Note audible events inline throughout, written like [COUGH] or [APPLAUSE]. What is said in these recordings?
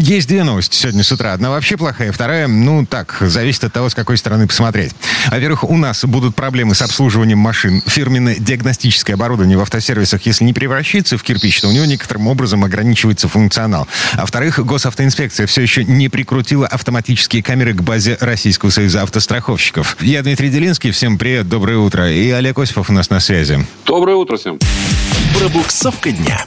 Есть две новости сегодня с утра. Одна вообще плохая, вторая, ну так, зависит от того, с какой стороны посмотреть. Во-первых, у нас будут проблемы с обслуживанием машин. Фирменное диагностическое оборудование в автосервисах, если не превращается в кирпич, то у него некоторым образом ограничивается функционал. А во-вторых, госавтоинспекция все еще не прикрутила автоматические камеры к базе Российского союза автостраховщиков. Я Дмитрий Делинский, всем привет, доброе утро. И Олег Осипов у нас на связи. Доброе утро всем. Пробуксовка дня.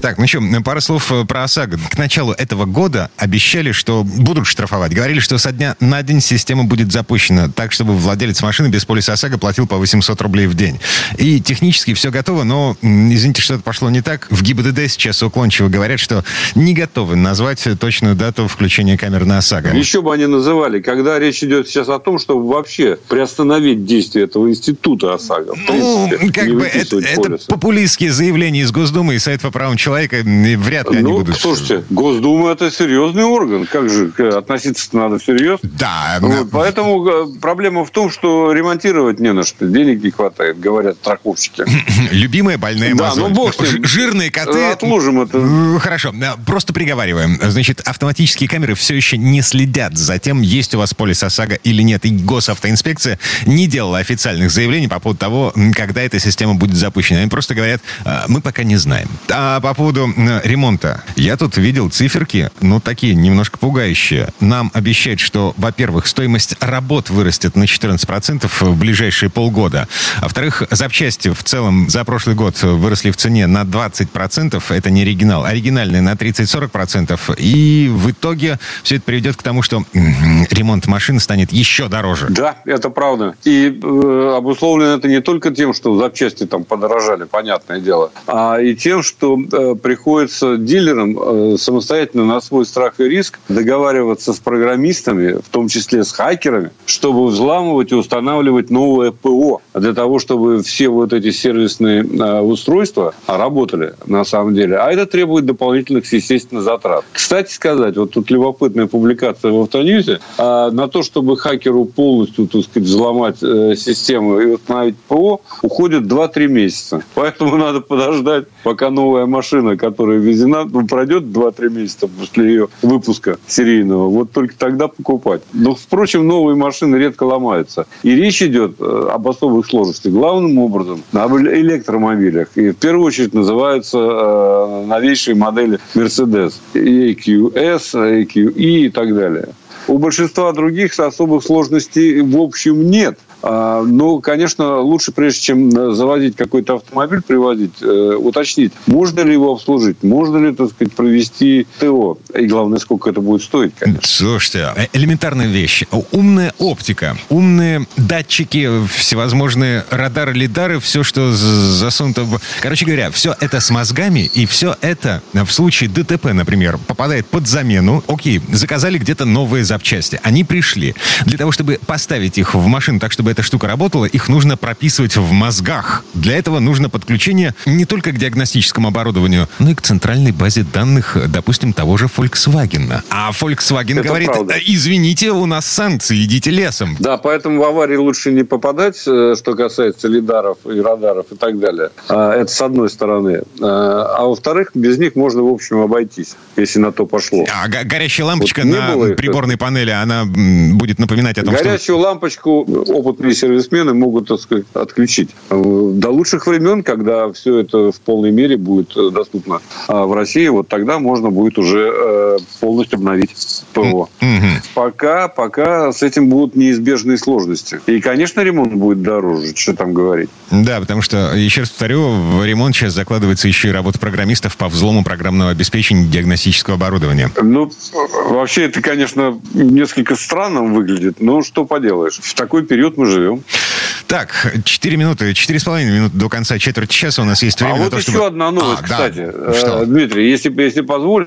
Так, ну что, пару слов э, про ОСАГО. К началу этого года обещали, что будут штрафовать. Говорили, что со дня на день система будет запущена так, чтобы владелец машины без полиса ОСАГО платил по 800 рублей в день. И технически все готово, но, извините, что-то пошло не так. В ГИБДД сейчас уклончиво говорят, что не готовы назвать точную дату включения камер на ОСАГО. Еще бы они называли, когда речь идет сейчас о том, чтобы вообще приостановить действие этого института ОСАГО. Ну, принципе, как бы это, это популистские заявления из Госдумы и Совет по правам человека. Вряд ли они Ну, будут. слушайте, Госдума это серьезный орган. Как же к- относиться надо всерьез? Да, Вот, поэтому э, проблема в том, что ремонтировать не на что, денег не хватает, говорят страховщики. [LAUGHS] любимая больная Да, мозоль. ну бог с ним. Жирные коты. Отложим это. Э, Хорошо, да, просто приговариваем. Значит, автоматические камеры все еще не следят за тем, есть у вас полис ОСАГО или нет. И госавтоинспекция не делала официальных заявлений по поводу того, когда эта система будет запущена. Они просто говорят, «А, мы пока не знаем. А по поводу м, ремонта. Я тут видел циферки, ну, такие немножко пугающие. Нам обещают, что, во-первых, стоимость работ вырастет на 14% в ближайшие полгода. А во-вторых, запчасти в целом за прошлый год выросли в цене на 20%. Это не оригинал. Оригинальные на 30-40%. И в итоге все это приведет к тому, что ремонт машин станет еще дороже. Да, это правда. И э, обусловлено это не только тем, что запчасти там подорожали, понятное дело, а и тем, что э, приходится дилерам э, самостоятельно на свой страх и риск договариваться с программистами, в том числе с хакерами, чтобы взламывать и устанавливать новое ПО для того, чтобы все вот эти сервисные э, устройства работали на самом деле. А это требует дополнительных, естественно, затрат. Кстати сказать, вот тут любопытная публикация в Автоньюзе. а, на то, чтобы хакеру полностью, так сказать, взломать систему и установить ПО, уходит 2-3 месяца. Поэтому надо подождать, пока новая машина, которая ввезена, ну, пройдет 2-3 месяца после ее выпуска серийного. Вот только тогда покупать. Но, впрочем, новые машины редко ломаются. И речь идет э, об особых сложностях. Главным образом об электромобилях. И в первую очередь называются э, новейшие модели Mercedes. EQS, EQE и так далее. У большинства других особых сложностей в общем нет. А, Но, конечно, лучше, прежде чем э, заводить какой-то автомобиль, привозить, э, уточнить, можно ли его обслужить, можно ли, так сказать, провести ТО. И главное, сколько это будет стоить, конечно. Слушайте, э, элементарная вещь. Умная оптика, умные датчики, всевозможные радары, лидары, все, что засунуто в... Короче говоря, все это с мозгами, и все это в случае ДТП, например, попадает под замену. Окей, заказали где-то новые запчасти. Они пришли. Для того, чтобы поставить их в машину так, чтобы эта штука работала, их нужно прописывать в мозгах. Для этого нужно подключение не только к диагностическому оборудованию, но и к центральной базе данных, допустим, того же Volkswagen. А Volkswagen Это говорит, правда. «Э, извините, у нас санкции, идите лесом. Да, поэтому в аварии лучше не попадать, э, что касается лидаров и радаров и так далее. А, Это с одной стороны. А а во-вторых, без них можно, в общем, обойтись, если на то пошло. А го- горящая лампочка Вот на приборной панели, она будет напоминать о том, что... Горячую лампочку опытные сервисмены могут, так сказать, отключить. Э, До лучших времен, когда все это в полной мере будет э, доступно а, в России, вот тогда можно будет уже э, полностью обновить ПО. Мгм. Пока, пока с этим будут неизбежные сложности. И, конечно, ремонт будет дороже, что там говорить. Да, потому что, еще раз повторю, в ремонт сейчас закладывается еще и работа программистов по взлому программного обеспечения диагностического оборудования. Ну, вообще это, конечно, несколько странным выглядит, но что поделаешь. В такой период мы живем. Так, 4 минуты, 4,5 минуты до конца четверти часа у нас есть время а вот то, еще чтобы... одна новость, А, да. кстати. Э, Что? Дмитрий, если, если позволишь,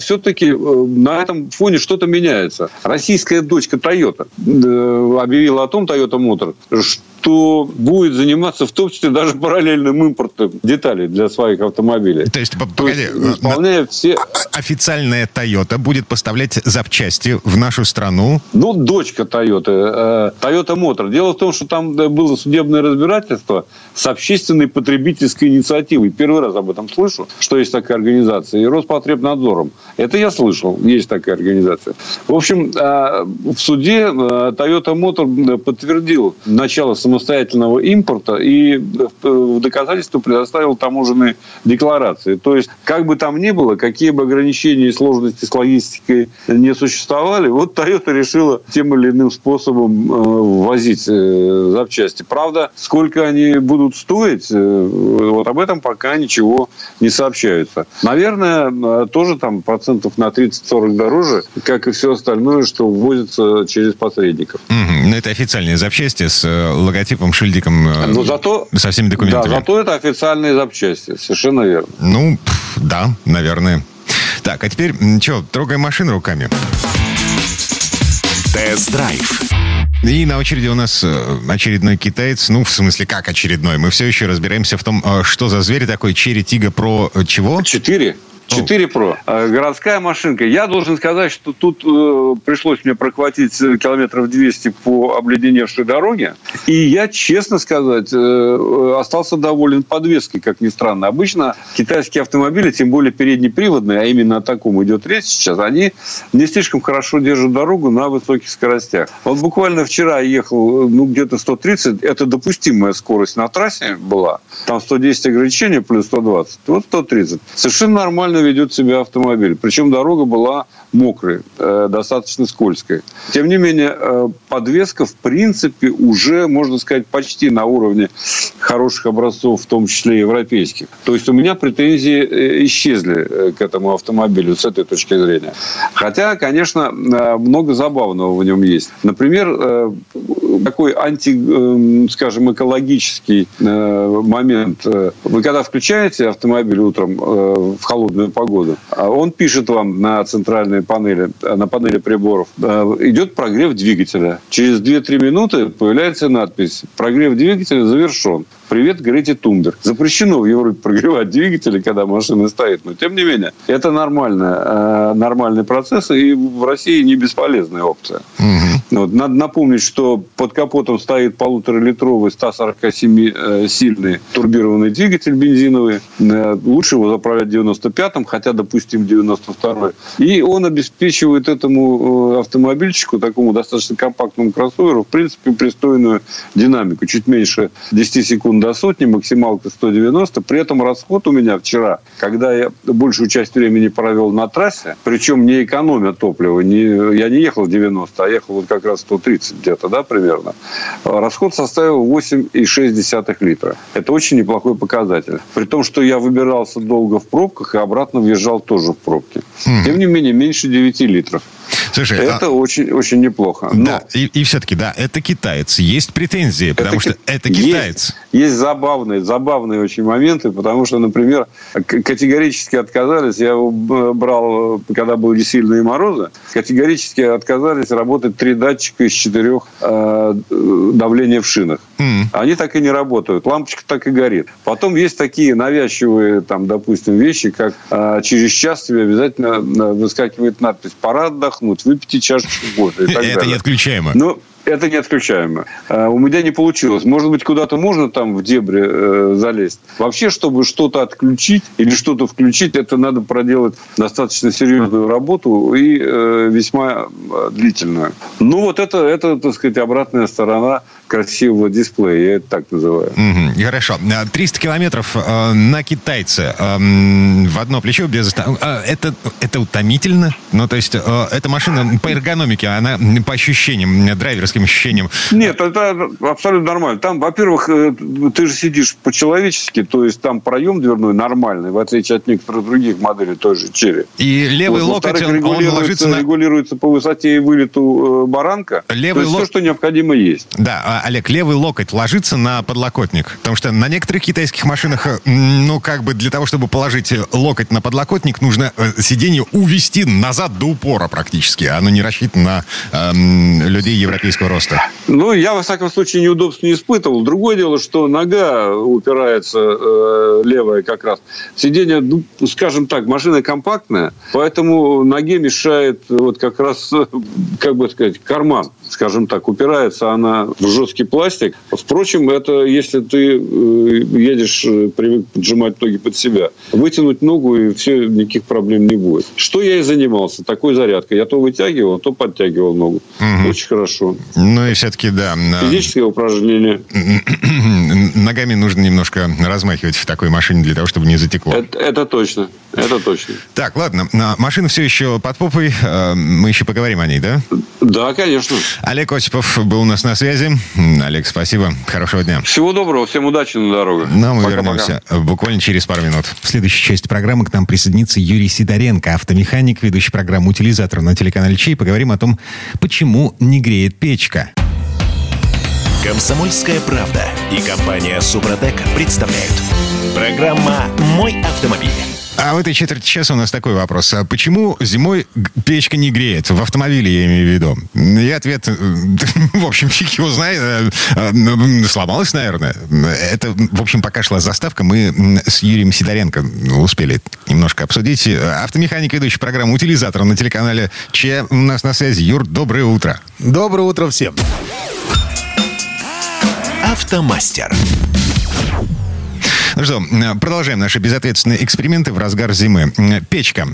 все-таки на этом фоне что-то меняется. Российская дочка Toyota э, объявила о том, Toyota Motor, что будет заниматься в том числе даже параллельным импортом деталей для своих автомобилей. То есть, п- То погоди, есть, исполняя все... официальная Toyota будет поставлять запчасти в нашу страну. Ну, дочка Toyota, э, Toyota Motor. Дело в том, что там было судебное разбирательство с общественной потребительской инициативой. Первый раз об этом слышу, что есть такая организация. И Роспотребнадзором. Это я слышал, есть такая организация. В общем, а, в суде Toyota Motor подтвердил начало самостоятельного импорта и в доказательство предоставил таможенные декларации. То есть, как бы там ни было, какие бы ограничения и сложности с логистикой не существовали, вот Toyota решила тем или иным способом э, ввозить э, запчасти. Правда, сколько они будут стоить, э, вот об этом пока ничего не сообщается. Наверное, тоже там процентов на 30-40 дороже, как и все остальное, что ввозится через посредников. Но это официальные запчасти с логотипом, шильдиком, Но зато, со всеми документами. Да, зато это официальные запчасти, совершенно верно. Ну, да, наверное. Так, а теперь, что, трогаем машину руками. Тест-драйв. И на очереди у нас э, очередной китаец. Ну, в смысле, как очередной? Мы все еще разбираемся в том, э, что за зверь такой Черри Тига Про э, чего? Четыре. 4 Pro. Э, городская машинка. Я должен сказать, что тут э, пришлось мне прохватить э, километров 200 по обледеневшей дороге. И я, честно сказать, э, остался доволен подвеской, как ни странно. Обычно китайские автомобили, тем более переднеприводные, а именно о таком идет речь сейчас, они не слишком хорошо держат дорогу на высоких скоростях. Вот буквально вчера ехал, ну, где-то 130. Это допустимая скорость на трассе была. Там 110 ограничения плюс 120. Вот 130. Совершенно нормально нормально ведет себя автомобиль. Причем дорога была мокрой, э, достаточно скользкой. Тем не менее, э, подвеска, в принципе, уже, можно сказать, почти на уровне хороших образцов, в том числе европейских. То есть у меня претензии э, исчезли к этому автомобилю с этой точки зрения. Хотя, конечно, много забавного в нем есть. Например, такой анти, скажем, экологический момент. Вы когда включаете автомобиль утром в холодную холодную погоду. А он пишет вам на центральной панели, на панели приборов, идет прогрев двигателя. Через 2-3 минуты появляется надпись «Прогрев двигателя завершен». Привет, Грете Тумбер. Запрещено в Европе прогревать двигатели, когда машина стоит. Но, тем не менее, это нормальная, э, нормальный процесс, и в России не бесполезная опция. Угу. Вот, надо напомнить, что под капотом стоит полуторалитровый 147-сильный э, турбированный двигатель бензиновый. Э, лучше его заправлять 95-м, хотя, допустим, 92-й. И он обеспечивает этому автомобильчику, такому достаточно компактному кроссоверу, в принципе, пристойную динамику. Чуть меньше 10 секунд до сотни, максималка 190. При этом расход у меня вчера, когда я большую часть времени провел на трассе, причем не экономя топлива, не, я не ехал 90, а ехал вот как раз 130 где-то, да, примерно, расход составил 8,6 литра. Это очень неплохой показатель. При том, что я выбирался долго в пробках и обратно въезжал тоже в пробки. Тем не менее, меньше 9 литров. Слушай, это а... очень, очень неплохо. Но... Да, и, и все-таки, да, это китаец. Есть претензии, потому это, что это китаец. Есть, есть забавные, забавные очень моменты, потому что, например, категорически отказались, я брал, когда были сильные морозы, категорически отказались работать три датчика из четырех э, давления в шинах. Mm. Они так и не работают. Лампочка так и горит. Потом есть такие навязчивые, там, допустим, вещи, как э, через час тебе обязательно э, выскакивает надпись «Пора отдохнуть, выпейте чашечку кофе». Это далее. неотключаемо. Ну, это неотключаемо. А, у меня не получилось. Может быть, куда-то можно там в дебри э, залезть. Вообще, чтобы что-то отключить или что-то включить, это надо проделать достаточно серьезную работу и э, весьма э, длительную. Ну, вот это, это, так сказать, обратная сторона красивого дисплея, я это так называю. Угу, хорошо. 300 километров э, на китайце э, в одно плечо без... Э, это, это утомительно? Ну, то есть, э, эта машина по эргономике, она по ощущениям драйверским ощущениям? Нет, это абсолютно нормально. Там, во-первых, э, ты же сидишь по-человечески, то есть там проем дверной нормальный, в отличие от некоторых других моделей той же Черри. И левый вот, локоть, он, он ложится на... регулируется по высоте и вылету э, баранка. Левый то есть лок... все, что необходимо есть. Да, а, Олег, левый локоть ложится на подлокотник. Потому что на некоторых китайских машинах, э, ну, как бы для того, чтобы положить локоть на подлокотник, нужно сиденье увести назад до упора практически. Оно не рассчитано на э, людей европейского роста? Ну, я, во всяком случае, неудобств не испытывал. Другое дело, что нога упирается э, левая как раз. Сиденье, ну, скажем так, машина компактная, поэтому ноге мешает вот как раз, как бы сказать, карман скажем так, упирается она в жесткий пластик. Впрочем, это если ты э, едешь, э, привык поджимать ноги под себя. Вытянуть ногу, и все, никаких проблем не будет. Что я и занимался, такой зарядкой. Я то вытягивал, то подтягивал ногу. Угу. Очень хорошо. Ну и все-таки, да. Физическое упражнение. [CLEARS THROAT] Ногами нужно немножко размахивать в такой машине для того, чтобы не затекло. Это, это точно. Это точно. Так, ладно. Машина все еще под попой. Э, мы еще поговорим о ней, да? Да, конечно. Олег Осипов был у нас на связи. Олег, спасибо. Хорошего дня. Всего доброго. Всем удачи на дорогах. Ну, мы пока, вернемся пока. буквально через пару минут. В следующей части программы к нам присоединится Юрий Сидоренко, автомеханик, ведущий программу «Утилизатор» на телеканале Чей. Поговорим о том, почему не греет печка. Комсомольская правда и компания «Супротек» представляют. Программа «Мой автомобиль». А в этой четверти часа у нас такой вопрос. А почему зимой печка не греет? В автомобиле я имею в виду. И ответ, э, [LAUGHS] в общем, фиг его знает. Э, э, сломалась, наверное. Это, в общем, пока шла заставка, мы с Юрием Сидоренко успели немножко обсудить. Автомеханик, ведущий программу «Утилизатор» на телеканале Че. У нас на связи. Юр, доброе утро. Доброе утро всем. Автомастер. Ну что, продолжаем наши безответственные эксперименты в разгар зимы. Печка.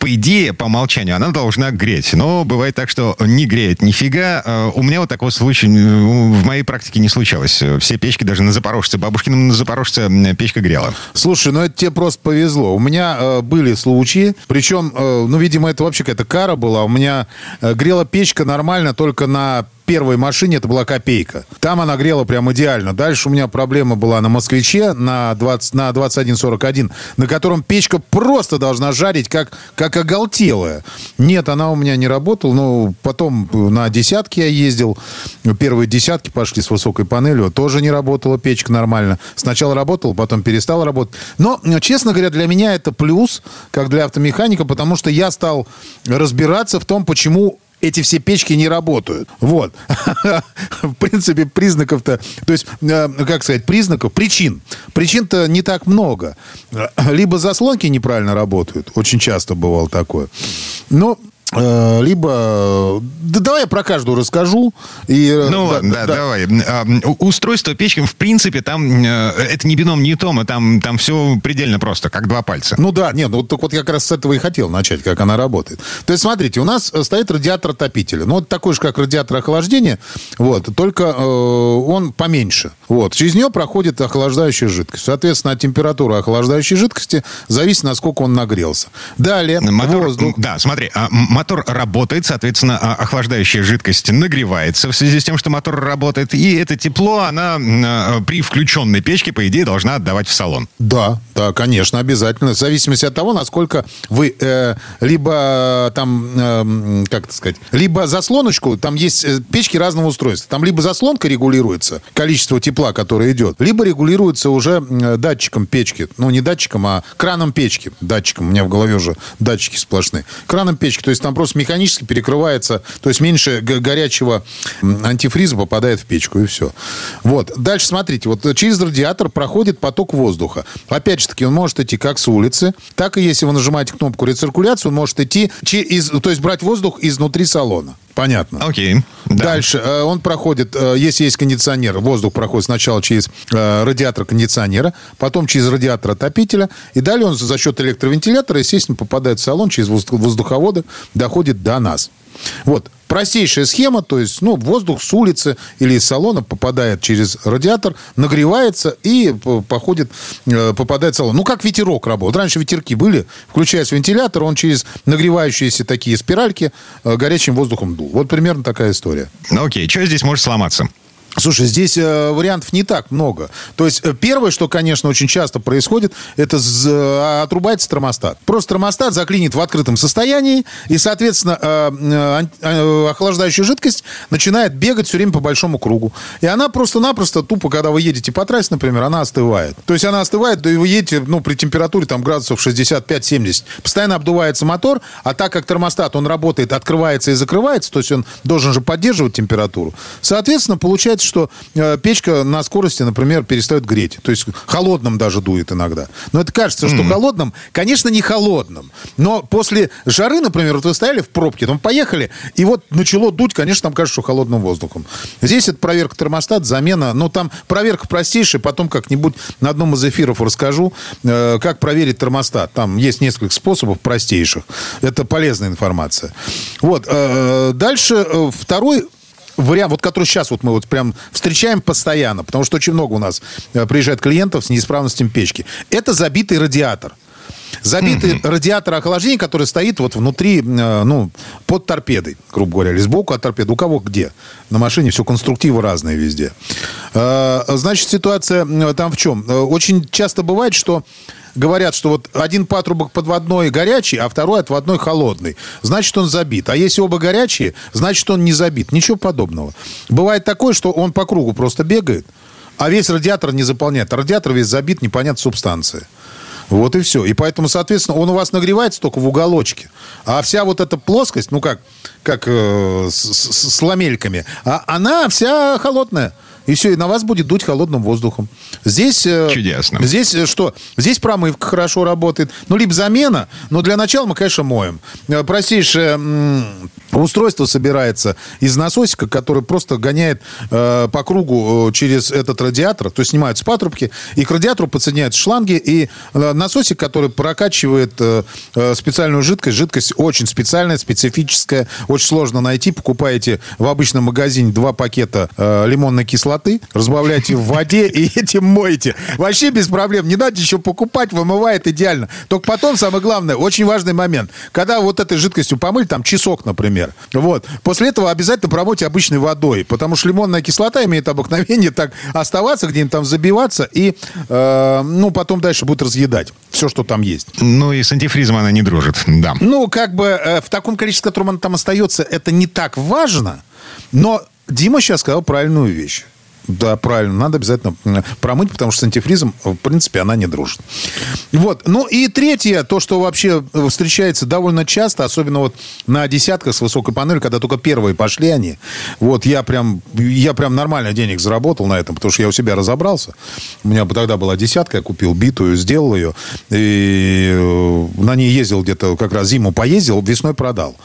По идее, по умолчанию, она должна греть. Но бывает так, что не греет нифига. У меня вот такого случая в моей практике не случалось. Все печки, даже на Запорожце, бабушкином на Запорожце печка грела. Слушай, ну это тебе просто повезло. У меня э, были случаи, причем, э, ну, видимо, это вообще какая-то кара была. У меня э, грела печка нормально только на первой машине это была копейка. Там она грела прям идеально. Дальше у меня проблема была на «Москвиче» на, 20, на 2141, на котором печка просто должна жарить, как, как оголтелая. Нет, она у меня не работала. Но потом на десятки я ездил. Первые десятки пошли с высокой панелью. Тоже не работала печка нормально. Сначала работала, потом перестала работать. Но, честно говоря, для меня это плюс, как для автомеханика, потому что я стал разбираться в том, почему эти все печки не работают. Вот. [LAUGHS] В принципе, признаков-то... То есть, э, как сказать, признаков, причин. Причин-то не так много. Либо заслонки неправильно работают. Очень часто бывало такое. Но либо... Да давай я про каждую расскажу. И, э, ну да, ладно, да, да, давай. А, устройство печки, в принципе, там э, это не бином Ньютона, там, там все предельно просто, как два пальца. Ну да, нет, ну так вот я как раз с этого и хотел начать, как она работает. То есть, смотрите, у нас стоит радиатор отопителя. Ну, вот такой же, как радиатор охлаждения, вот, только э, он поменьше. Вот, через нее проходит охлаждающая жидкость. Соответственно, от температуры охлаждающей жидкости зависит, насколько он нагрелся. Далее, Мотор, воздух... Да, смотри, а мотор работает, соответственно, а, охлаждающая жидкость нагревается в связи с тем, что мотор работает, и это тепло, она а, при включенной печке, по идее, должна отдавать в салон. Да, да, конечно, обязательно. В зависимости от того, насколько вы э, либо там, э, как это сказать, либо заслоночку, там есть э, печки разного устройства. Там либо заслонка регулируется, количество тепла, которое идет, либо регулируется уже датчиком печки. Ну, не датчиком, а краном печки. Датчиком. У меня в голове уже датчики сплошные. Краном печки. То есть там там просто механически перекрывается, то есть меньше горячего антифриза попадает в печку, и все. Вот. Дальше смотрите, вот через радиатор проходит поток воздуха. Опять же таки, он может идти как с улицы, так и если вы нажимаете кнопку рециркуляции, он может идти, из, то есть брать воздух изнутри салона. Понятно. Окей. Да. Дальше э, он проходит, э, если есть кондиционер, воздух проходит сначала через э, радиатор кондиционера, потом через радиатор отопителя, и далее он за счет электровентилятора, естественно, попадает в салон через воздуховоды, доходит до нас. Вот. Простейшая схема, то есть ну, воздух с улицы или из салона попадает через радиатор, нагревается и походит, э, попадает в салон. Ну, как ветерок работает. Раньше ветерки были, включается вентилятор, он через нагревающиеся такие спиральки э, горячим воздухом дул. Вот примерно такая история. Ну, окей. Что здесь может сломаться? Слушай, здесь э, вариантов не так много. То есть э, первое, что, конечно, очень часто происходит, это з- э, отрубается термостат. Просто термостат заклинит в открытом состоянии, и, соответственно, э, э, э, охлаждающая жидкость начинает бегать все время по большому кругу. И она просто-напросто, тупо, когда вы едете по трассе, например, она остывает. То есть она остывает, да и вы едете, ну, при температуре там градусов 65-70. Постоянно обдувается мотор, а так как термостат, он работает, открывается и закрывается, то есть он должен же поддерживать температуру. Соответственно, получается, что э, печка на скорости, например, перестает греть. То есть холодным даже дует иногда. Но это кажется, что холодным, конечно, не холодным. Но после жары, например, вот вы стояли в пробке, там поехали, и вот начало дуть, конечно, там кажется, что холодным воздухом. Здесь это проверка термостат, замена. Ну, там проверка простейшая, потом как-нибудь на одном из эфиров расскажу, э, как проверить термостат. Там есть несколько способов простейших. Это полезная информация. Вот. э, Дальше э, второй вариант, вот который сейчас вот мы вот прям встречаем постоянно, потому что очень много у нас э, приезжает клиентов с неисправностью печки. Это забитый радиатор. Забитый радиатор охлаждения, который стоит вот внутри, э, ну, под торпедой, грубо говоря, или сбоку от торпеды. У кого где? На машине все конструктивы разные везде. Э, Значит, ситуация там в чем? Очень часто бывает, что говорят, что вот один патрубок подводной горячий, а второй отводной холодный. Значит, он забит. А если оба горячие, значит, он не забит. Ничего подобного. Бывает такое, что он по кругу просто бегает, а весь радиатор не заполняет. Радиатор весь забит непонятной субстанцией. Вот и все. И поэтому, соответственно, он у вас нагревается только в уголочке. А вся вот эта плоскость, ну как, как э, с, с- с ламельками, а она вся холодная. И все, и на вас будет дуть холодным воздухом. Здесь... э, Чудесно. Здесь э, что? Здесь промывка хорошо работает. Ну, либо замена. Но для начала мы, конечно, моем. Э, Простейшее устройство собирается из насосика, который просто гоняет э, по кругу через этот радиатор. То есть снимаются патрубки, и к радиатору подсоединяются шланги, и э, насосик, который прокачивает э, специальную жидкость. Жидкость очень специальная, специфическая. Очень сложно найти. Покупаете в обычном магазине два пакета э, лимонной кислоты, разбавляете в воде и [LAUGHS] этим моете. Вообще без проблем. Не надо еще покупать, вымывает идеально. Только потом, самое главное, очень важный момент. Когда вот этой жидкостью помыли, там часок, например, вот, после этого обязательно промойте обычной водой, потому что лимонная кислота имеет обыкновение так оставаться, где-нибудь там забиваться и, э, ну, потом дальше будет разъедать все, что там есть. Ну и с антифризом она не дружит, да. Ну, как бы э, в таком количестве, котором она там остается, это не так важно. Но Дима сейчас сказал правильную вещь. Да, правильно, надо обязательно промыть, потому что с антифризом, в принципе, она не дружит. Вот. Ну и третье, то, что вообще э, встречается довольно часто, особенно вот на десятках с высокой панелью, когда только первые пошли они. Вот я прям, я прям нормально денег заработал на этом, потому что я у себя разобрался. У меня тогда была десятка, я купил битую, сделал ее. И э, на ней ездил где-то как раз зиму поездил, весной продал.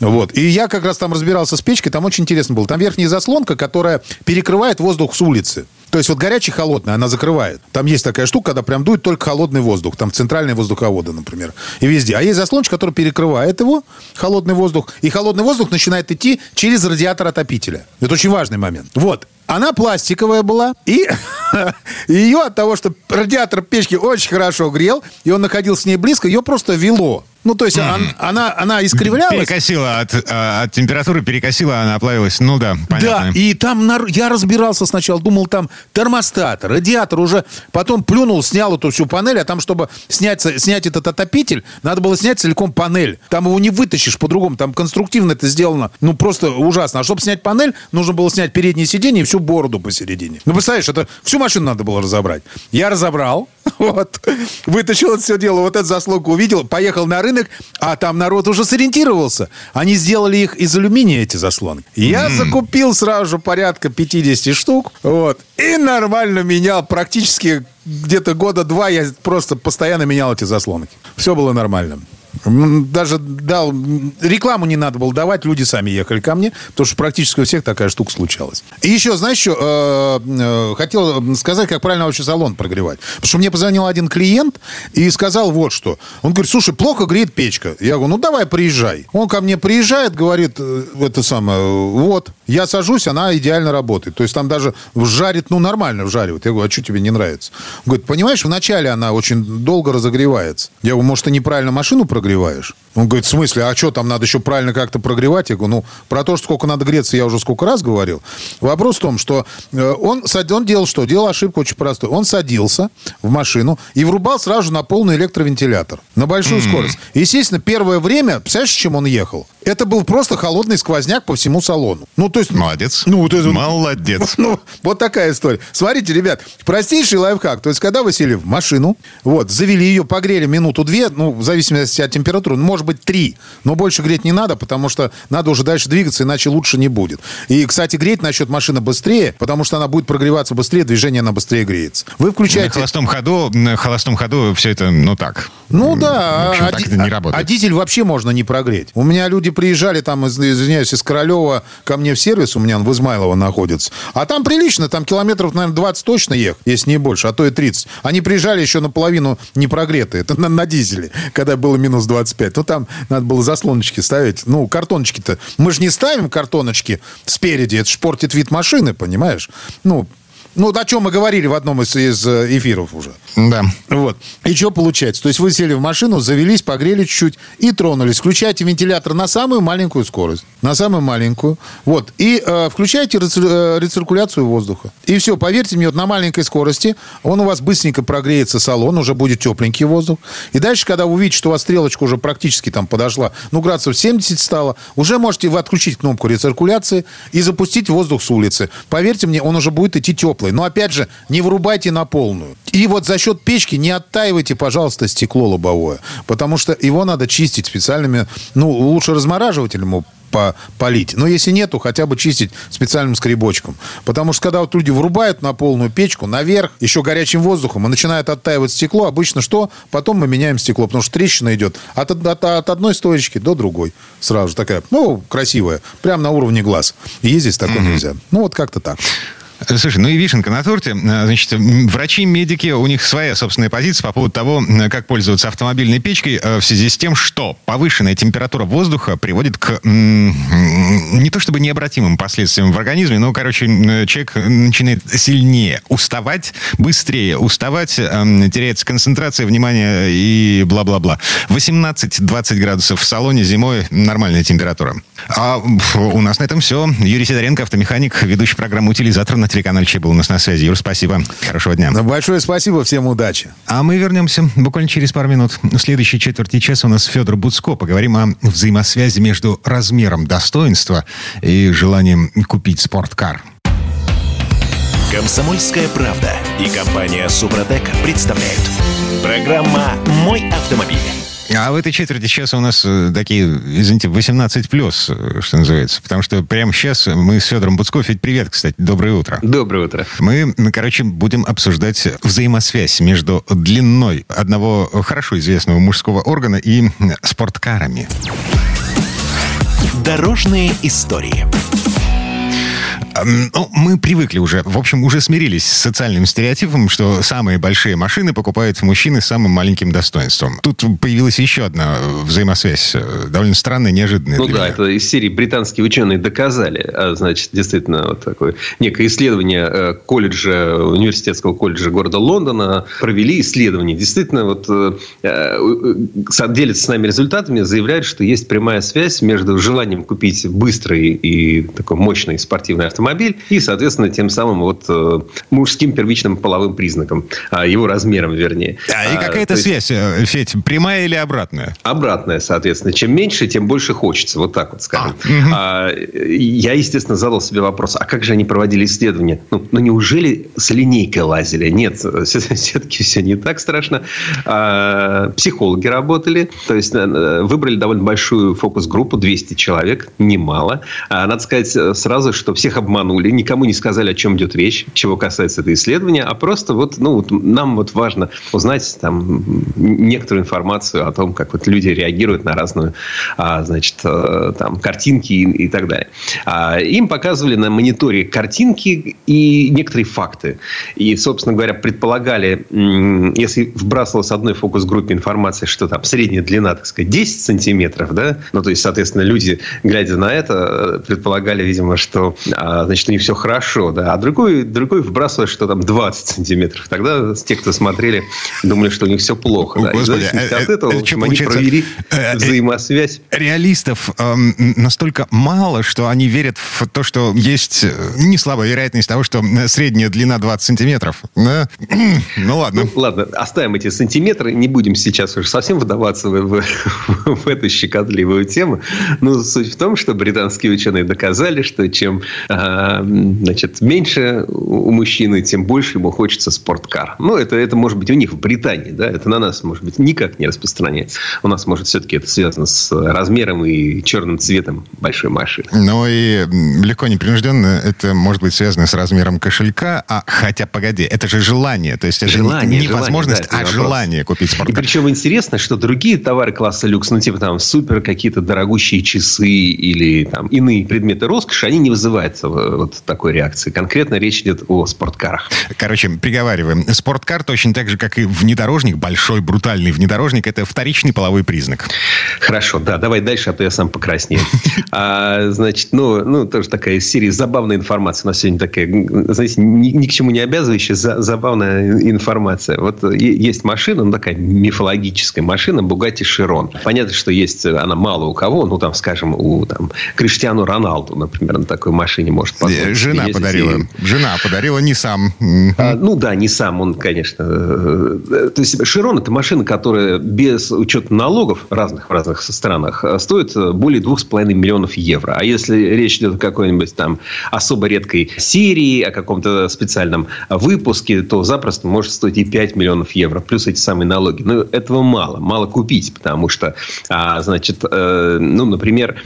Вот. И я как раз там разбирался с печкой, там очень интересно было. Там верхняя заслонка, которая перекрывает воздух с улицы. То есть вот горячий холодный, она закрывает. Там есть такая штука, когда прям дует только холодный воздух. Там центральные воздуховоды, например. И везде. А есть заслончик, который перекрывает его, холодный воздух. И холодный воздух начинает идти через радиатор отопителя. Это очень важный момент. Вот. Она пластиковая была, и [LAUGHS] ее от того, что радиатор печки очень хорошо грел, и он находился с ней близко, ее просто вело. Ну, то есть он- она, она искривлялась. Перекосила от, э, от температуры, перекосила, она оплавилась. Ну да, понятно. Да, и там нар- я разбирался сначала, думал, там термостат, радиатор уже, потом плюнул, снял эту всю панель, а там, чтобы снять, снять этот отопитель, надо было снять целиком панель. Там его не вытащишь по-другому, там конструктивно это сделано, ну, просто ужасно. А чтобы снять панель, нужно было снять переднее сиденье и всю бороду посередине. Ну, представляешь, это всю машину надо было разобрать. Я разобрал, [LAUGHS] вот, вытащил это все дело, вот эту заслонку увидел, поехал на рынок, а там народ уже сориентировался. Они сделали их из алюминия, эти заслонки. Я закупил сразу же порядка 50 штук, вот, и нормально менял, практически где-то года два я просто постоянно менял эти заслонки. Все было нормально. Даже дал рекламу не надо было давать, люди сами ехали ко мне, потому что практически у всех такая штука случалась. И еще, знаешь, что э, э, хотел сказать, как правильно вообще салон прогревать. Потому что мне позвонил один клиент и сказал вот что. Он говорит, слушай, плохо греет печка. Я говорю, ну давай приезжай. Он ко мне приезжает, говорит, э, это самое, вот, я сажусь, она идеально работает. То есть там даже жарит, ну нормально вжаривает. Я говорю, а что тебе не нравится? Он говорит, понимаешь, вначале она очень долго разогревается. Я говорю, может, ты неправильно машину прогреваешь? подогреваешь. Он говорит, в смысле, а что, там надо еще правильно как-то прогревать? Я говорю, ну, про то, что сколько надо греться, я уже сколько раз говорил. Вопрос в том, что э, он, он делал что? Делал ошибку очень простую. Он садился в машину и врубал сразу на полный электровентилятор. На большую mm-hmm. скорость. Естественно, первое время, представляешь, чем он ехал? Это был просто холодный сквозняк по всему салону. Ну, то есть... Молодец. Ну, то есть, Молодец. [LAUGHS] Ну, вот такая история. Смотрите, ребят, простейший лайфхак. То есть, когда вы сели в машину, вот, завели ее, погрели минуту-две, ну, в зависимости от температуры, ну, может быть, три. Но больше греть не надо, потому что надо уже дальше двигаться, иначе лучше не будет. И, кстати, греть насчет машины быстрее, потому что она будет прогреваться быстрее, движение она быстрее греется. Вы включаете... На холостом ходу, на холостом ходу все это, ну, так. Ну, да. общем, а, так это не работает. А, а дизель вообще можно не прогреть. У меня люди приезжали там, извиняюсь, из Королева ко мне в сервис, у меня он в Измайлово находится. А там прилично, там километров, наверное, 20 точно ехать, если не больше, а то и 30. Они приезжали еще наполовину не прогретые, это на, на дизеле, когда было минус 25. Ну, там надо было заслоночки ставить. Ну, картоночки-то. Мы же не ставим картоночки спереди, это же портит вид машины, понимаешь? Ну, ну, о чем мы говорили в одном из, из э, эфиров уже. Да. Вот. И что получается? То есть вы сели в машину, завелись, погрели чуть-чуть и тронулись. Включаете вентилятор на самую маленькую скорость. На самую маленькую. Вот. И э, включаете э, рециркуляцию воздуха. И все, поверьте мне, вот на маленькой скорости он у вас быстренько прогреется салон, уже будет тепленький воздух. И дальше, когда вы увидите, что у вас стрелочка уже практически там подошла, ну, градусов 70 стало, уже можете вы отключить кнопку рециркуляции и запустить воздух с улицы. Поверьте мне, он уже будет идти теплый теплой. Но опять же, не вырубайте на полную. И вот за счет печки не оттаивайте, пожалуйста, стекло лобовое. Потому что его надо чистить специальными, ну, лучше размораживателем по полить. Но если нету, хотя бы чистить специальным скребочком. Потому что когда вот люди врубают на полную печку, наверх, еще горячим воздухом, и начинает оттаивать стекло, обычно что? Потом мы меняем стекло, потому что трещина идет от, от, от одной стоечки до другой. Сразу же такая, ну, красивая, прямо на уровне глаз. Ездить такое mm-hmm. нельзя. Ну, вот как-то так. Слушай, ну и вишенка на торте. Э, значит, врачи, медики, у них своя собственная позиция по поводу того, как пользоваться автомобильной печкой э, в связи с тем, что повышенная температура воздуха приводит к не то чтобы необратимым последствиям в организме, но, короче, человек начинает сильнее уставать, быстрее уставать, эм, теряется концентрация, внимание и бла-бла-бла. 18-20 градусов в салоне зимой нормальная температура. А у нас на этом все. Юрий Сидоренко, автомеханик, ведущий программы «Утилизатор» на телеканале Че был у нас на связи. Юр, спасибо. Хорошего дня. Большое спасибо. Всем удачи. А мы вернемся буквально через пару минут. В следующей четверти часа у нас Федор Буцко. Поговорим о взаимосвязи между размером достоинства и желанием купить спорткар. Комсомольская правда и компания Супротек представляют. Программа «Мой автомобиль». А в этой четверти часа у нас э, такие, извините, 18 плюс, э, что называется. Потому что прямо сейчас мы с Федором Буцко. Федь, привет, кстати. Доброе утро. Доброе утро. Мы, короче, будем обсуждать взаимосвязь между длиной одного хорошо известного мужского органа и спорткарами. Дорожные истории. Ну, мы привыкли уже, в общем, уже смирились с социальным стереотипом, что самые большие машины покупают мужчины с самым маленьким достоинством. Тут появилась еще одна взаимосвязь, э, довольно странная, неожиданная. Ну да, меня. это из серии британские ученые доказали. А, значит, действительно, вот такое некое исследование э, колледжа, университетского колледжа города Лондона провели исследование. Действительно, вот э, делятся с нами результатами, заявляют, что есть прямая связь между желанием купить быстрый и такой мощный спортивный автомобиль автомобиль и, соответственно, тем самым вот э, мужским первичным половым признаком, а, его размером, вернее. А, и какая-то связь, есть... Э, Федь, прямая или обратная? Обратная, соответственно. Чем меньше, тем больше хочется, вот так вот скажем. А, угу. Я, естественно, задал себе вопрос, а как же они проводили исследования? Ну, ну неужели с линейкой лазили? Нет, [LAUGHS] все-таки все не так страшно. Психологи работали, то есть э, выбрали довольно большую фокус-группу, 200 человек, немало. Надо сказать сразу, что всех обманули обманули, никому не сказали, о чем идет речь, чего касается это исследования, а просто вот, ну, вот нам вот важно узнать там некоторую информацию о том, как вот люди реагируют на разную, а, значит, э, там, картинки и, и так далее. А, им показывали на мониторе картинки и некоторые факты. И, собственно говоря, предполагали, если вбрасывалась одной фокус-группе информация, что там средняя длина, так сказать, 10 сантиметров, да, ну, то есть, соответственно, люди, глядя на это, предполагали, видимо, что а, значит, у них все хорошо, да. А другой, другой вбрасывает, что там 20 сантиметров. Тогда те, кто смотрели, думали, что у них все плохо. Да. Господи, и э, от этого, э, в общем, что они провели Э, э, взаимосвязь. Реалистов эм, настолько мало, что они верят в то, что есть э, не слабая вероятность того, что э, средняя длина 20 сантиметров. Да? [CLEARS THROAT] Ну ладно. Ну, ладно, оставим эти сантиметры, не будем сейчас уже совсем вдаваться в, в- в эту щекотливую тему. Но суть в том, что британские ученые доказали, что чем а, значит, меньше у мужчины, тем больше ему хочется спорткар. Ну, это, это может быть у них в Британии, да, это на нас, может быть, никак не распространяется. У нас, может, все-таки это связано с размером и черным цветом большой машины. Но и м, легко непринужденно это может быть связано с размером кошелька. А хотя, погоди, это же желание. То есть это не- Желание, не желание, возможность, да, а желание купить И спорткар. причем интересно, что другие товары класса люкс, ну, типа там супер какие-то дорогущие часы или там иные предметы роскоши, они не вызывают э, вот такой реакции. Конкретно речь идет о спорткарах. Короче, приговариваем. Спорткар точно так же, как и внедорожник, большой брутальный внедорожник, это вторичный половой признак. Хорошо, да, давай дальше, а то я сам покраснею. [LAUGHS] А, значит, ну, ну, тоже такая из серии забавная информация. У нас сегодня такая, знаете, ни, ни к чему не обязывающая, за- забавная информация. Вот э, есть машина, ну, такая мифологическая машина, Бугатти Широн. Понятно, что есть э, она мало у кого, ну, там, скажем, у там, Криштиану Роналду, например, на такой машине может позволить Э, Жена ездить. подарила. Жена подарила, не сам. А, ну да, не сам он, конечно. э, То есть Широн это машина, которая без учета налогов разных в разных странах э, стоит более двух с половиной миллионов евро. А если речь идет о какой-нибудь там особо редкой серии, о каком-то специальном выпуске, то запросто может стоить и 5 миллионов евро, плюс эти самые налоги. Но этого мало, мало купить, потому что, а, значит, ну, например,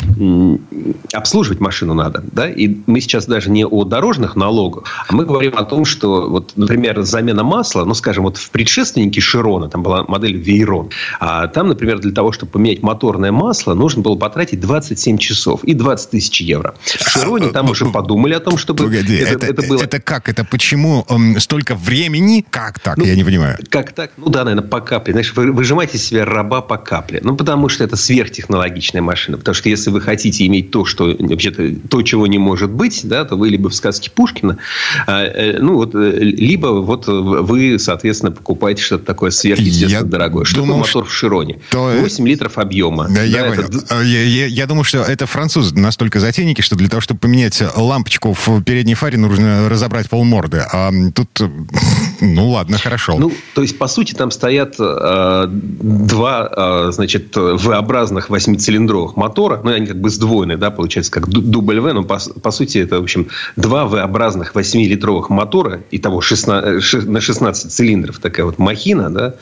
обслуживать машину надо, да, и мы сейчас даже не о дорожных налогах, а мы говорим о том, что, вот, например, замена масла, ну, скажем, вот в предшественнике Широна, там была модель Вейрон, а там, например, для того, чтобы поменять моторное масло, нужно было потратить 27 часов и 20 тысяч евро. В Широне там уже подумали о том, чтобы Погоди, это, это, это было... это как? Это почему эм, столько времени? Как так? Ну, Я не понимаю. Как так? Ну да, наверное, по капле. Знаешь, вы выжимаете из себя раба по капле. Ну, потому что это сверхтехнологичная машина. Потому что если вы хотите иметь то, что вообще-то то, чего не может быть, да, то вы либо в сказке Пушкина, а, э, ну вот, э, либо вот вы, соответственно, покупаете что-то такое сверхъестественно Я дорогое. Что думал, мотор в Широне? что- 8 литров объема. Да, я, это понял. Э, я, я- я думаю, что это французы настолько затейники, что для того, чтобы поменять лампочку в передней фаре, нужно разобрать полморды. А тут, [LAUGHS] ну ладно, хорошо. Ну, то есть, по сути, там стоят э, два, э, значит, V-образных восьмицилиндровых мотора. Ну, они как бы сдвоенные, да, получается, как V. Но, по, по сути, это, в общем, два V-образных восьмилитровых мотора. Итого 16, ши- на 16 цилиндров такая вот махина, да,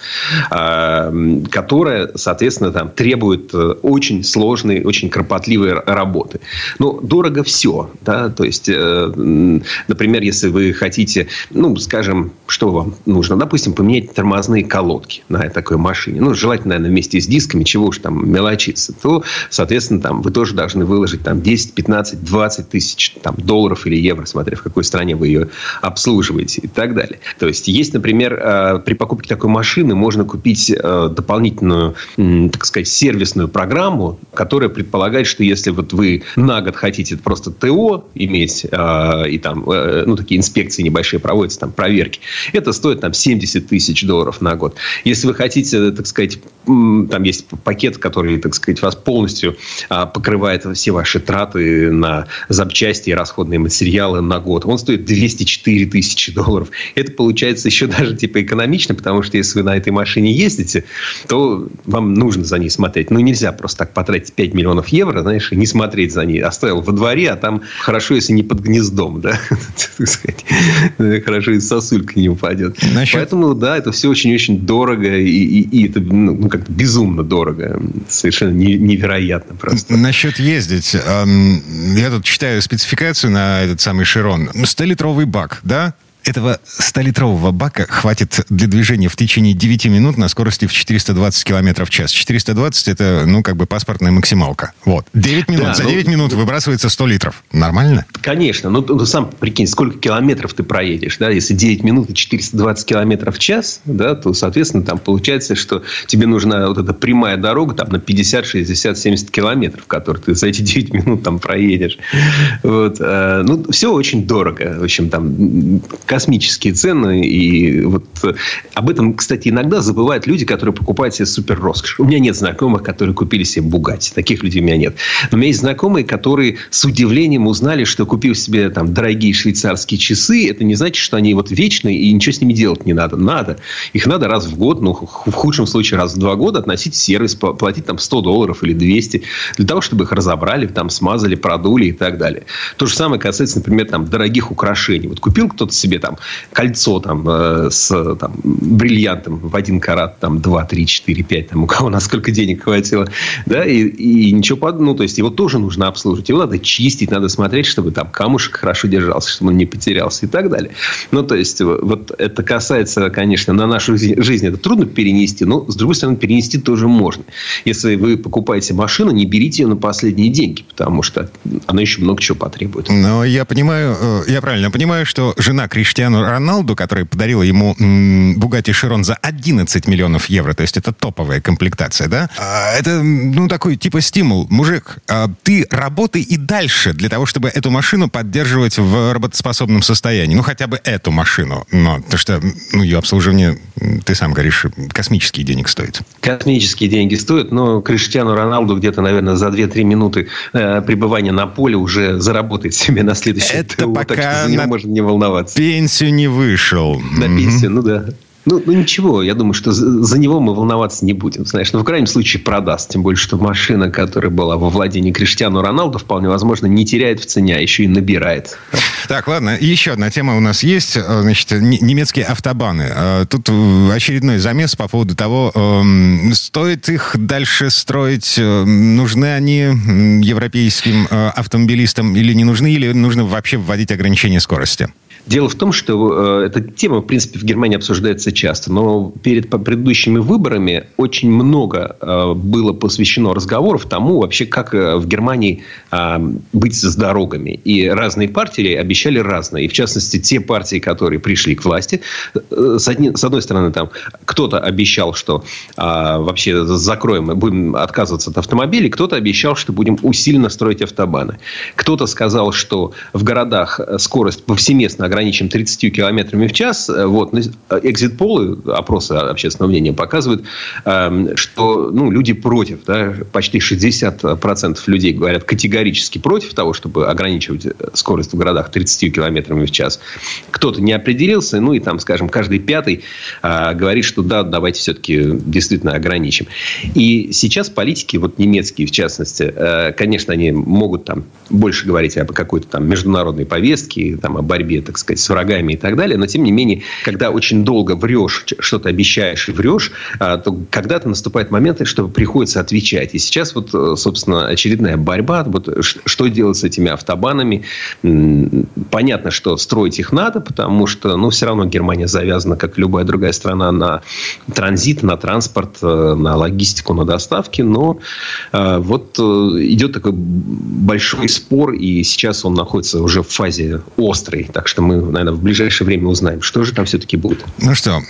а, которая, соответственно, там требует э, очень сложной, очень кропотливой работы. Но дорого все, да, то есть, э, например, если вы хотите, ну, скажем, что вам нужно, допустим, поменять тормозные колодки на такой машине, ну, желательно, наверное, вместе с дисками, чего уж там мелочиться, то, соответственно, там вы тоже должны выложить там 10, 15, 20 тысяч там, долларов или евро, смотря в какой стране вы ее обслуживаете и так далее. То есть, есть, например, э, при покупке такой машины можно купить э, дополнительную, так сказать, сервисную программу, которая предполагает, что если вот вы на год хотите просто ТО иметь, э, и там, ну, такие инспекции небольшие проводятся, там, проверки, это стоит там 70 тысяч долларов на год. Если вы хотите, так сказать, там есть пакет, который, так сказать, вас полностью а, покрывает все ваши траты на запчасти и расходные материалы на год. Он стоит 204 тысячи долларов. Это получается еще даже типа экономично, потому что если вы на этой машине ездите, то вам нужно за ней смотреть. Ну, нельзя просто так потратить 5 миллионов евро, знаешь, и не смотреть за ней. Оставил во дворе, а там хорошо, если не под гнездом, да, [LAUGHS] сказать. Хорошо, и сосулька не упадет. Поэтому, да, это все очень-очень дорого, и, это ну, ну, как безумно дорого. Совершенно не- невероятно просто. Насчет ездить. эм, Я тут читаю спецификацию на этот самый Широн. 100-литровый бак, да? Этого 100-литрового бака хватит для движения в течение 9 минут на скорости в 420 км в час. 420 это, ну, как бы паспортная максималка. Вот. 9 минут. Да, За 9 ну, минут выбрасывается 100 литров. Нормально? Конечно. Ну, ну, сам прикинь, сколько километров ты проедешь, да? Если 9 минут и 420 километров в час, да, то, соответственно, там получается, что тебе нужна вот эта прямая дорога там на 50, 60, 70 километров, которую ты за эти 9 минут там проедешь. Вот. Э, ну, все очень дорого. В общем, там космические цены. И вот э, об этом, кстати, иногда забывают люди, которые покупают себе супер роскошь. У меня нет знакомых, которые купили себе Бугати. Таких людей у меня нет. Но у меня есть знакомые, которые с удивлением узнали, что купив себе там дорогие швейцарские часы, это не значит, что они вот вечные и ничего с ними делать не надо. Надо. Их надо раз в год, ну, в худшем случае раз в два года относить в сервис, платить там 100 долларов или 200 для того, чтобы их разобрали, там смазали, продули и так далее. То же самое касается, например, там дорогих украшений. Вот купил кто-то себе там кольцо там, э, с там, бриллиантом в один карат, там, 2, 3, 4, 5, там, у кого насколько денег хватило, да, и, и ничего под... Ну, то есть, его тоже нужно обслуживать. Его надо чистить, надо смотреть, чтобы там камушек хорошо держался, чтобы он не потерялся и так далее. Ну, то есть, вот это касается, конечно, на нашу жизнь это трудно перенести, но, с другой стороны, перенести тоже можно. Если вы покупаете машину, не берите ее на последние деньги, потому что она еще много чего потребует. Но я понимаю, э, я правильно понимаю, что жена Криш Криштиану Роналду, которая подарила ему Бугати Широн за 11 миллионов евро, то есть это топовая комплектация, да? А, это, ну, такой типа стимул. Мужик, а, ты работай и дальше для того, чтобы эту машину поддерживать в работоспособном состоянии. Ну, хотя бы эту машину. Но, потому что ну, ее обслуживание, ты сам говоришь, космические денег стоит. Космические деньги стоят, но Криштиану Роналду где-то, наверное, за 2-3 минуты э, пребывания на поле уже заработает себе на следующий Это ТО, пока так что за него можно не волноваться пенсию не вышел. На пенсию, ну да. Ну, ну ничего, я думаю, что за, за него мы волноваться не будем. Знаешь, ну, в крайнем случае продаст. Тем более, что машина, которая была во владении Криштиану Роналду, вполне возможно, не теряет в цене, а еще и набирает. Так, ладно. Еще одна тема у нас есть. Э, значит, немецкие автобаны. Э, тут э, очередной замес по поводу того, эм, стоит их дальше строить, нужны они европейским автомобилистам или не нужны, или нужно вообще вводить ограничения скорости? Дело в том, что э, эта тема, в принципе, в Германии обсуждается часто. Но перед предыдущими выборами очень много э, было посвящено разговоров тому, вообще, как э, в Германии быть с дорогами. И разные партии обещали разное. И, в частности, те партии, которые пришли к власти, с, одни, с одной стороны, там кто-то обещал, что вообще закроем, будем отказываться от автомобилей, кто-то обещал, что будем усиленно строить автобаны. Кто-то сказал, что в городах скорость повсеместно ограничим 30 километрами в час. Э, вот. Экзит-полы, опросы общественного мнения показывают, эм, что ну, люди против. Да? Почти 60% людей говорят категорически против того, чтобы ограничивать э, скорость в городах 30 километрами в час. Кто-то не определился, ну и там, скажем, каждый пятый э, говорит, что да, давайте все-таки действительно ограничим. И сейчас политики, вот немецкие в частности, конечно, они могут там больше говорить об какой-то там международной повестке, там, о борьбе, так сказать, с врагами и так далее. Но, тем не менее, когда очень долго врешь, что-то обещаешь и врешь, а, то когда-то наступает момент, что приходится отвечать. И сейчас вот, э, собственно, очередная борьба. Вот что делать с этими автобанами? Понятно, что строить их надо, потому что, ну, все равно Германия завязана, как любая другая страна, на транзит, на транспорт, э, на логистику, на доставки. Но э, вот идет такой большой спор, и сейчас он находится уже в фазе острой. Так что мы, наверное, в ближайшее время узнаем, что же там все-таки будет. Ну что,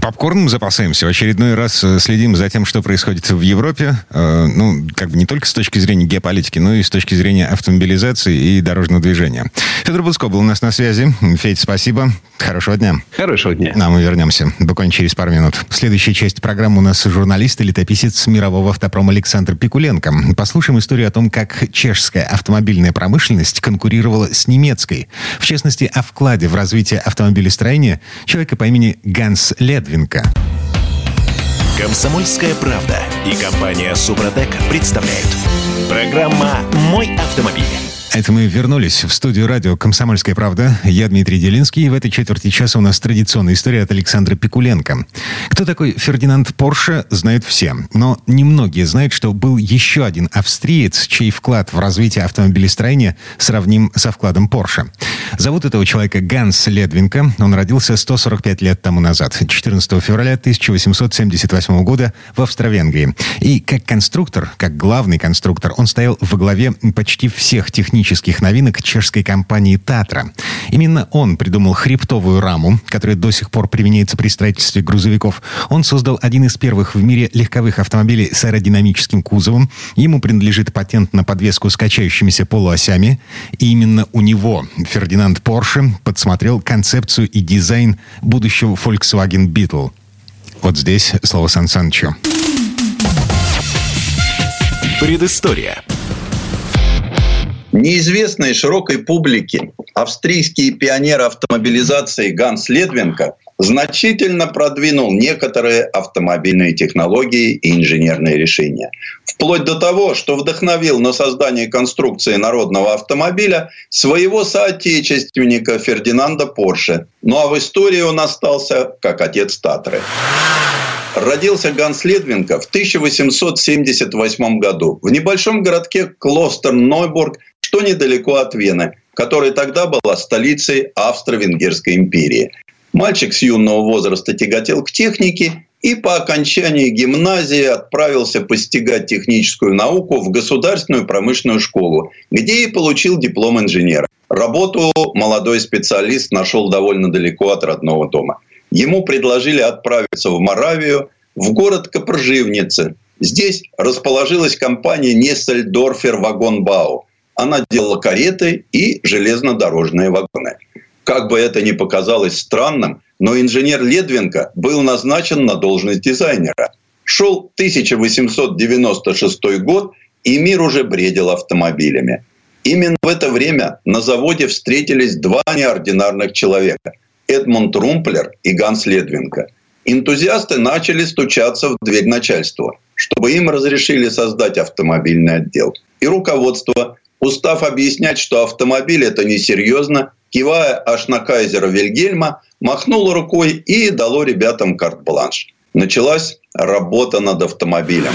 попкорном запасаемся. В очередной раз э, следим за тем, что происходит в Европе. Э, ну, как бы не только с точки зрения геополитики, но и с точки зрения автомобилизации и дорожного движения. Федор Буцко был у нас на связи. Федь, спасибо. Хорошего дня. Хорошего дня. А мы вернемся буквально через пару минут. Следующая часть программы у нас журналист и летописец мирового автопрома Александр Пикуленко. Послушаем историю о том, как чешская автомобильная промышленность конкурировала с немецкой. В частности, о вкладе в развитие автомобилестроения человека по имени Ганс Ледвинка. Комсомольская правда и компания Супротек представляют. Программа «Мой автомобиль». Это мы вернулись в студию радио «Комсомольская правда». Я Дмитрий Делинский. И в этой четверти часа у нас традиционная история от Александра Пикуленко. Кто такой Фердинанд Порше, знают все. Но немногие знают, что был еще один австриец, чей вклад в развитие автомобилестроения сравним со вкладом Порше. Зовут этого человека Ганс Ледвинко. Он родился 145 лет тому назад, 14 февраля 1878 года в Австро-Венгрии. И как конструктор, как главный конструктор, он стоял во главе почти всех технических технических новинок чешской компании «Татра». Именно он придумал хребтовую раму, которая до сих пор применяется при строительстве грузовиков. Он создал один из первых в мире легковых автомобилей с аэродинамическим кузовом. Ему принадлежит патент на подвеску с качающимися полуосями. И именно у него Фердинанд Порше подсмотрел концепцию и дизайн будущего Volkswagen Beetle. Вот здесь слово Сан Санычу. Предыстория. Неизвестной широкой публике австрийский пионер автомобилизации Ганс Ледвенко значительно продвинул некоторые автомобильные технологии и инженерные решения. Вплоть до того, что вдохновил на создание конструкции народного автомобиля своего соотечественника Фердинанда Порше. Ну а в истории он остался как отец Татры. Родился Ганс Ледвинко в 1878 году в небольшом городке Клостер-Нойбург что недалеко от Вены, которая тогда была столицей Австро-Венгерской империи. Мальчик с юного возраста тяготел к технике и по окончании гимназии отправился постигать техническую науку в государственную промышленную школу, где и получил диплом инженера. Работу молодой специалист нашел довольно далеко от родного дома. Ему предложили отправиться в Моравию, в город Копрживницы. Здесь расположилась компания Нессельдорфер Вагонбау – она делала кареты и железнодорожные вагоны. Как бы это ни показалось странным, но инженер Ледвинко был назначен на должность дизайнера. Шел 1896 год, и мир уже бредил автомобилями. Именно в это время на заводе встретились два неординарных человека – Эдмунд Румплер и Ганс Ледвинко. Энтузиасты начали стучаться в дверь начальства, чтобы им разрешили создать автомобильный отдел. И руководство устав объяснять, что автомобиль это несерьезно, кивая аж на кайзера Вильгельма, махнул рукой и дало ребятам карт-бланш. Началась работа над автомобилем.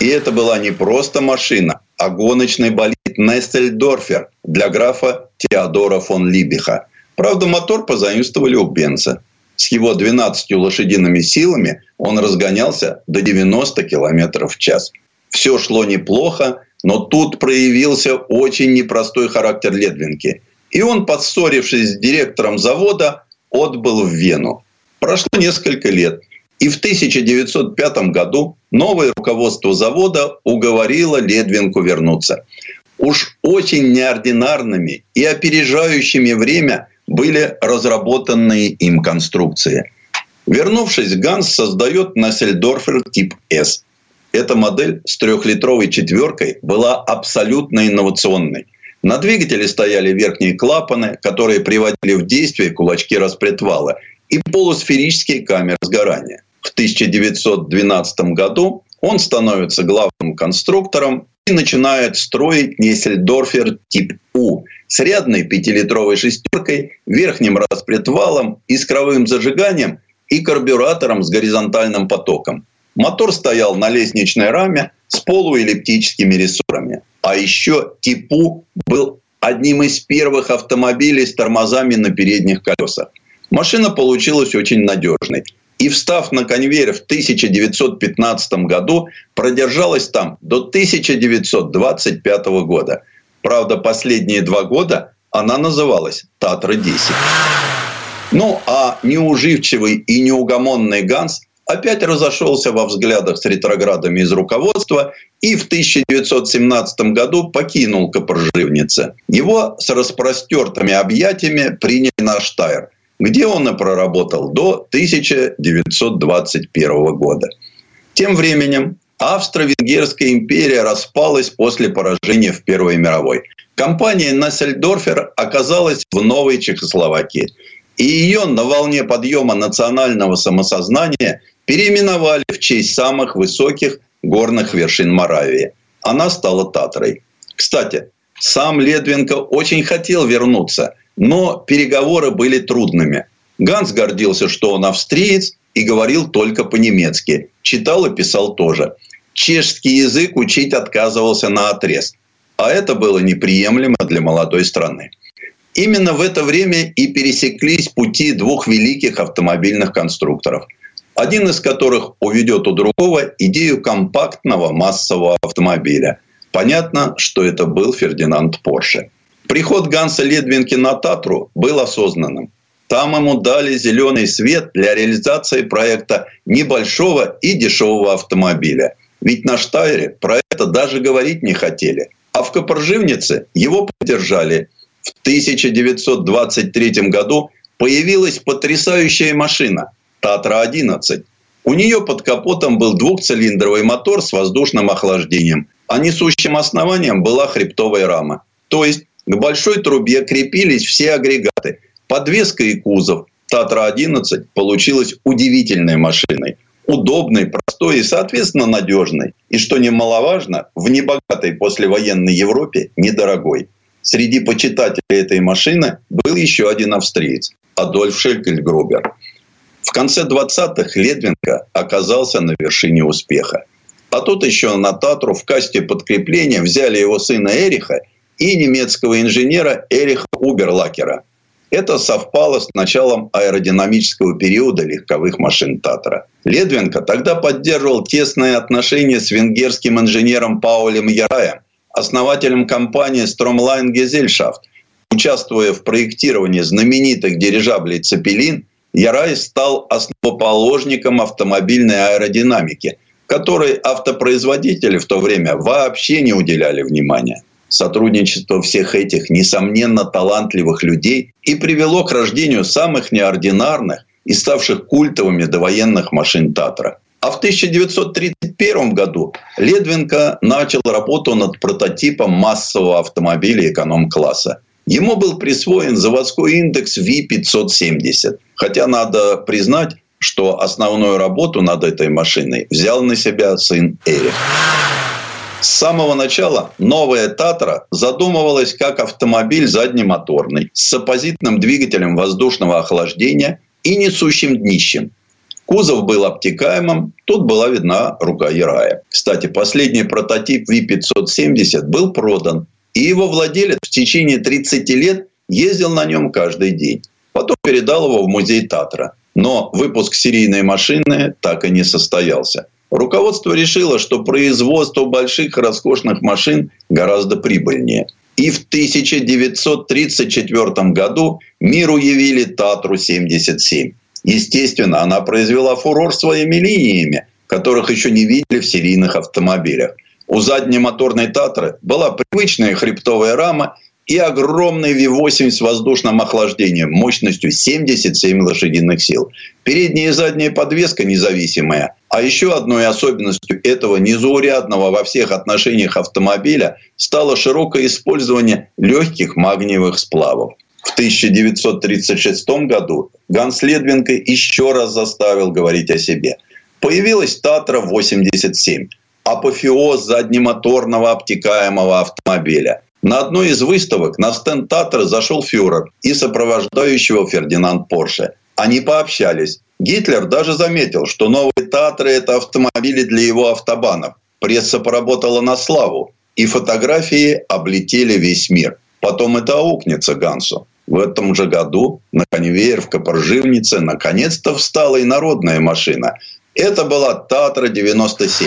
И это была не просто машина, а гоночный болид Нестельдорфер для графа Теодора фон Либиха. Правда, мотор позаимствовали у Бенца. С его 12 лошадиными силами он разгонялся до 90 км в час. Все шло неплохо, но тут проявился очень непростой характер Ледвинки. И он, подссорившись с директором завода, отбыл в Вену. Прошло несколько лет. И в 1905 году новое руководство завода уговорило Ледвинку вернуться. Уж очень неординарными и опережающими время были разработанные им конструкции. Вернувшись, Ганс создает Нассельдорфер тип S. Эта модель с трехлитровой четверкой была абсолютно инновационной. На двигателе стояли верхние клапаны, которые приводили в действие кулачки распредвала, и полусферические камеры сгорания. В 1912 году он становится главным конструктором и начинает строить Нессельдорфер тип У с рядной пятилитровой шестеркой, верхним распредвалом, искровым зажиганием и карбюратором с горизонтальным потоком. Мотор стоял на лестничной раме с полуэллиптическими рессорами. А еще Типу был одним из первых автомобилей с тормозами на передних колесах. Машина получилась очень надежной. И встав на конвейер в 1915 году, продержалась там до 1925 года. Правда, последние два года она называлась «Татра-10». Ну, а неуживчивый и неугомонный Ганс опять разошелся во взглядах с ретроградами из руководства и в 1917 году покинул Копорживнице. Его с распростертыми объятиями приняли на Штайр, где он и проработал до 1921 года. Тем временем Австро-Венгерская империя распалась после поражения в Первой мировой. Компания Нассельдорфер оказалась в новой Чехословакии. И ее на волне подъема национального самосознания переименовали в честь самых высоких горных вершин Моравии. Она стала Татрой. Кстати, Сам Ледвинко очень хотел вернуться, но переговоры были трудными. Ганс гордился, что он австриец и говорил только по-немецки. Читал и писал тоже. Чешский язык учить отказывался на отрез. А это было неприемлемо для молодой страны. Именно в это время и пересеклись пути двух великих автомобильных конструкторов. Один из которых уведет у другого идею компактного массового автомобиля. Понятно, что это был Фердинанд Порше. Приход Ганса Ледвинки на Татру был осознанным. Там ему дали зеленый свет для реализации проекта небольшого и дешевого автомобиля. Ведь на Штайре про это даже говорить не хотели. А в Копорживнице его поддержали. В 1923 году появилась потрясающая машина «Татра-11». У нее под капотом был двухцилиндровый мотор с воздушным охлаждением, а несущим основанием была хребтовая рама. То есть к большой трубе крепились все агрегаты. Подвеска и кузов. Татра-11 получилась удивительной машиной. Удобной, простой и, соответственно, надежной. И, что немаловажно, в небогатой послевоенной Европе недорогой. Среди почитателей этой машины был еще один австриец – Адольф Шелькельгрубер. В конце 20-х Ледвинка оказался на вершине успеха. А тут еще на Татру в касте подкрепления взяли его сына Эриха и немецкого инженера Эриха Уберлакера. Это совпало с началом аэродинамического периода легковых машин Татра. Ледвинка тогда поддерживал тесные отношения с венгерским инженером Паулем Яраем, основателем компании Stromline Gesellschaft. Участвуя в проектировании знаменитых дирижаблей «Цепелин», Ярай стал основоположником автомобильной аэродинамики, которой автопроизводители в то время вообще не уделяли внимания. Сотрудничество всех этих, несомненно, талантливых людей и привело к рождению самых неординарных и ставших культовыми довоенных машин Татра. А в 1931 году Ледвинко начал работу над прототипом массового автомобиля эконом-класса. Ему был присвоен заводской индекс V570. Хотя надо признать, что основную работу над этой машиной взял на себя сын Эрих. С самого начала новая «Татра» задумывалась как автомобиль заднемоторный с оппозитным двигателем воздушного охлаждения и несущим днищем. Кузов был обтекаемым, тут была видна рука Ярая. Кстати, последний прототип V570 был продан, и его владелец в течение 30 лет ездил на нем каждый день. Потом передал его в музей Татра. Но выпуск серийной машины так и не состоялся. Руководство решило, что производство больших роскошных машин гораздо прибыльнее. И в 1934 году миру явили Татру-77. Естественно, она произвела фурор своими линиями, которых еще не видели в серийных автомобилях. У задней моторной Татры была привычная хребтовая рама и огромный V8 с воздушным охлаждением мощностью 77 лошадиных сил. Передняя и задняя подвеска независимая. А еще одной особенностью этого незаурядного во всех отношениях автомобиля стало широкое использование легких магниевых сплавов. В 1936 году Ганс Ледвинко еще раз заставил говорить о себе. Появилась Татра-87 – апофеоз заднемоторного обтекаемого автомобиля – на одной из выставок на стенд Татра зашел фюрер и сопровождающего Фердинанд Порше. Они пообщались. Гитлер даже заметил, что новые Татры – это автомобили для его автобанов. Пресса поработала на славу, и фотографии облетели весь мир. Потом это аукнется Гансу. В этом же году на конвейер в Копорживнице наконец-то встала и народная машина. Это была Татра-97.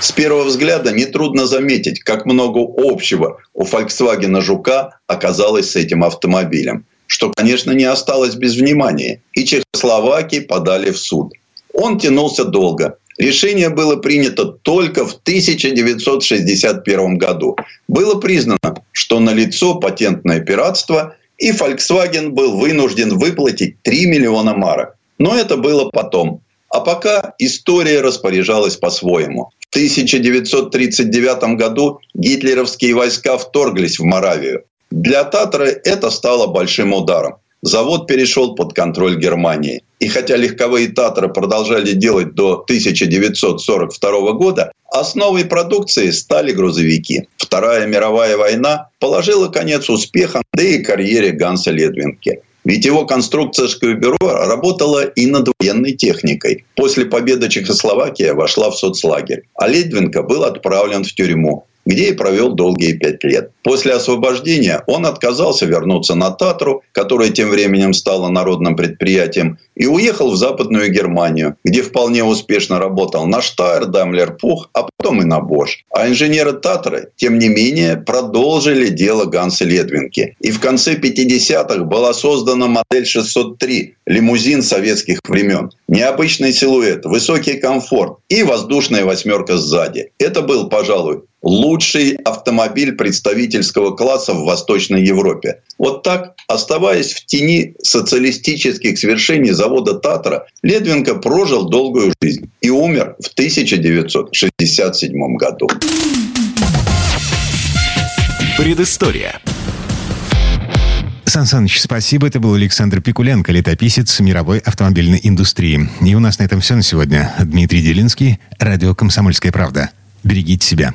С первого взгляда нетрудно заметить, как много общего у Volkswagen Жука оказалось с этим автомобилем. Что, конечно, не осталось без внимания. И Чехословакии подали в суд. Он тянулся долго. Решение было принято только в 1961 году. Было признано, что налицо патентное пиратство, и Volkswagen был вынужден выплатить 3 миллиона марок. Но это было потом. А пока история распоряжалась по-своему. В 1939 году гитлеровские войска вторглись в Моравию. Для Татры это стало большим ударом. Завод перешел под контроль Германии. И хотя легковые «Татры» продолжали делать до 1942 года, основой продукции стали грузовики. Вторая мировая война положила конец успехам, да и карьере Ганса Ледвинки. Ведь его конструкторское бюро работало и над военной техникой. После победы Чехословакия вошла в соцлагерь, а Ледвинка был отправлен в тюрьму где и провел долгие пять лет. После освобождения он отказался вернуться на Татру, которая тем временем стала народным предприятием, и уехал в Западную Германию, где вполне успешно работал на Штайр, Даймлер Пух, а потом и на Бош. А инженеры Татры, тем не менее, продолжили дело Ганса Ледвинки. И в конце 50-х была создана модель 603, лимузин советских времен. Необычный силуэт, высокий комфорт и воздушная восьмерка сзади. Это был, пожалуй, лучший автомобиль представительского класса в Восточной Европе. Вот так, оставаясь в тени социалистических свершений завода «Татра», Ледвинко прожил долгую жизнь и умер в 1967 году. Предыстория. Сан Саныч, спасибо. Это был Александр Пикуленко, летописец мировой автомобильной индустрии. И у нас на этом все на сегодня. Дмитрий Делинский, радио «Комсомольская правда». Берегите себя.